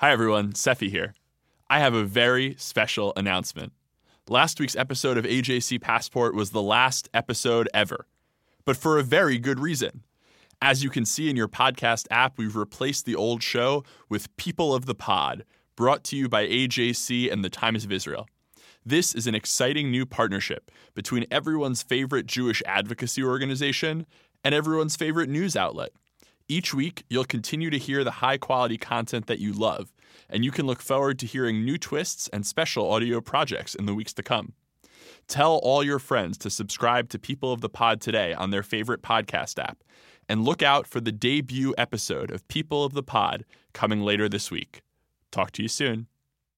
Hi, everyone. Seffi here. I have a very special announcement. Last week's episode of AJC Passport was the last episode ever, but for a very good reason. As you can see in your podcast app, we've replaced the old show with People of the Pod, brought to you by AJC and the Times of Israel. This is an exciting new partnership between everyone's favorite Jewish advocacy organization and everyone's favorite news outlet. Each week, you'll continue to hear the high quality content that you love, and you can look forward to hearing new twists and special audio projects in the weeks to come. Tell all your friends to subscribe to People of the Pod today on their favorite podcast app, and look out for the debut episode of People of the Pod coming later this week. Talk to you soon.